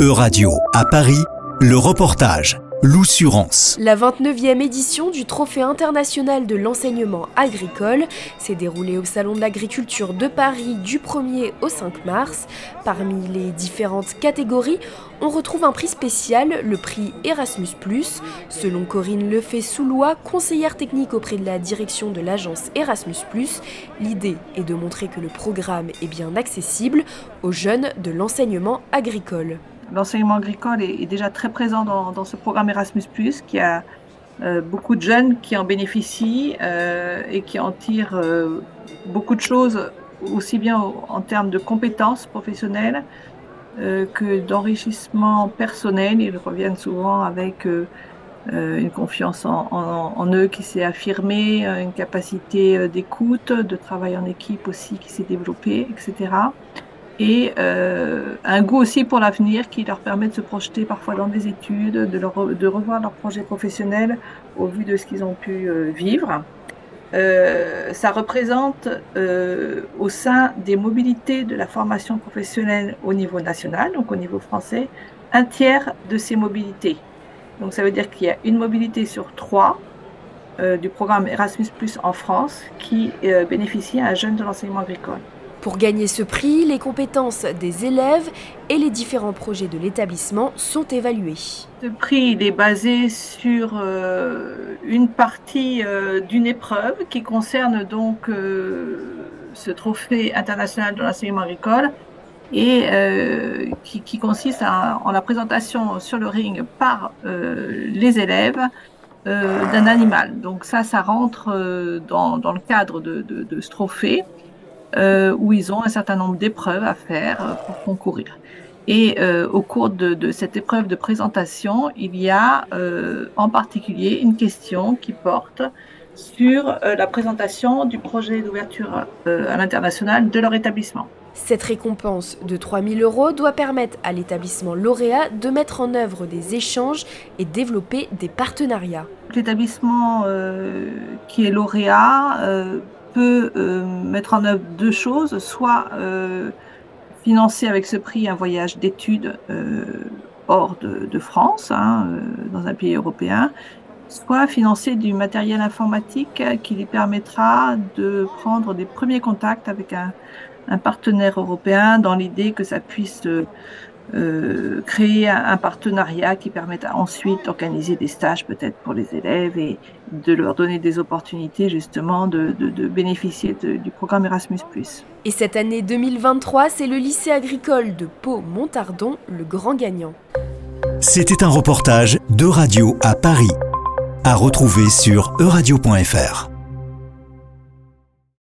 E-Radio à Paris, le reportage. L'Oussurance. La 29e édition du Trophée international de l'enseignement agricole s'est déroulée au Salon de l'agriculture de Paris du 1er au 5 mars. Parmi les différentes catégories, on retrouve un prix spécial, le prix Erasmus+. Selon Corinne Lefay-Soulois, conseillère technique auprès de la direction de l'agence Erasmus+, l'idée est de montrer que le programme est bien accessible aux jeunes de l'enseignement agricole l'enseignement agricole est, déjà très présent dans, ce programme Erasmus, qui a euh, beaucoup de jeunes qui en bénéficient euh, et qui en tirent euh, beaucoup de choses, aussi bien en termes de compétences professionnelles que d'enrichissement personnel. Ils reviennent souvent avec une confiance en, en, eux qui s'est affirmée, une capacité d'écoute, de travail en équipe aussi qui s'est développée, etc et euh, un goût aussi pour l'avenir qui leur permet de se projeter parfois dans des études, de, revoir leur projet professionnel au vu de ce qu'ils ont pu euh, vivre. Euh, ça représente au sein des mobilités de la formation professionnelle au niveau national, donc au niveau français, un tiers de ces mobilités. Donc ça veut dire qu'il y a une mobilité sur trois du programme Erasmus ⁇ en France qui bénéficie à un jeune de l'enseignement agricole. Pour gagner ce prix, les compétences des élèves et les différents projets de l'établissement sont évalués. Ce prix est basé sur euh, une partie euh, d'une épreuve qui concerne donc euh, ce trophée international de l'enseignement agricole et qui, consiste en la présentation sur le ring par les élèves d'un animal. Donc ça, ça rentre dans, le cadre de, de ce trophée. Euh, où ils ont un certain nombre d'épreuves à faire euh, pour concourir. Et euh, au cours de, de, cette épreuve de présentation, il y a en particulier une question qui porte sur la présentation du projet d'ouverture à l'international de leur établissement. Cette récompense de 3 000 euros doit permettre à l'établissement lauréat de mettre en œuvre des échanges et développer des partenariats. L'établissement qui est lauréat euh, mettre en œuvre deux choses, soit euh, financer avec ce prix un voyage d'études euh, hors de, France, hein, dans un pays européen, soit financer du matériel informatique qui lui permettra de prendre des premiers contacts avec un partenaire européen dans l'idée que ça puisse euh, créer un, partenariat qui permette ensuite d'organiser des stages peut-être pour les élèves et de leur donner des opportunités justement de, de, bénéficier du programme Erasmus ⁇ Et cette année 2023, c'est le lycée agricole de Pau-Montardon le grand gagnant. C'était un reportage de Radio à Paris, à retrouver sur euradio.fr.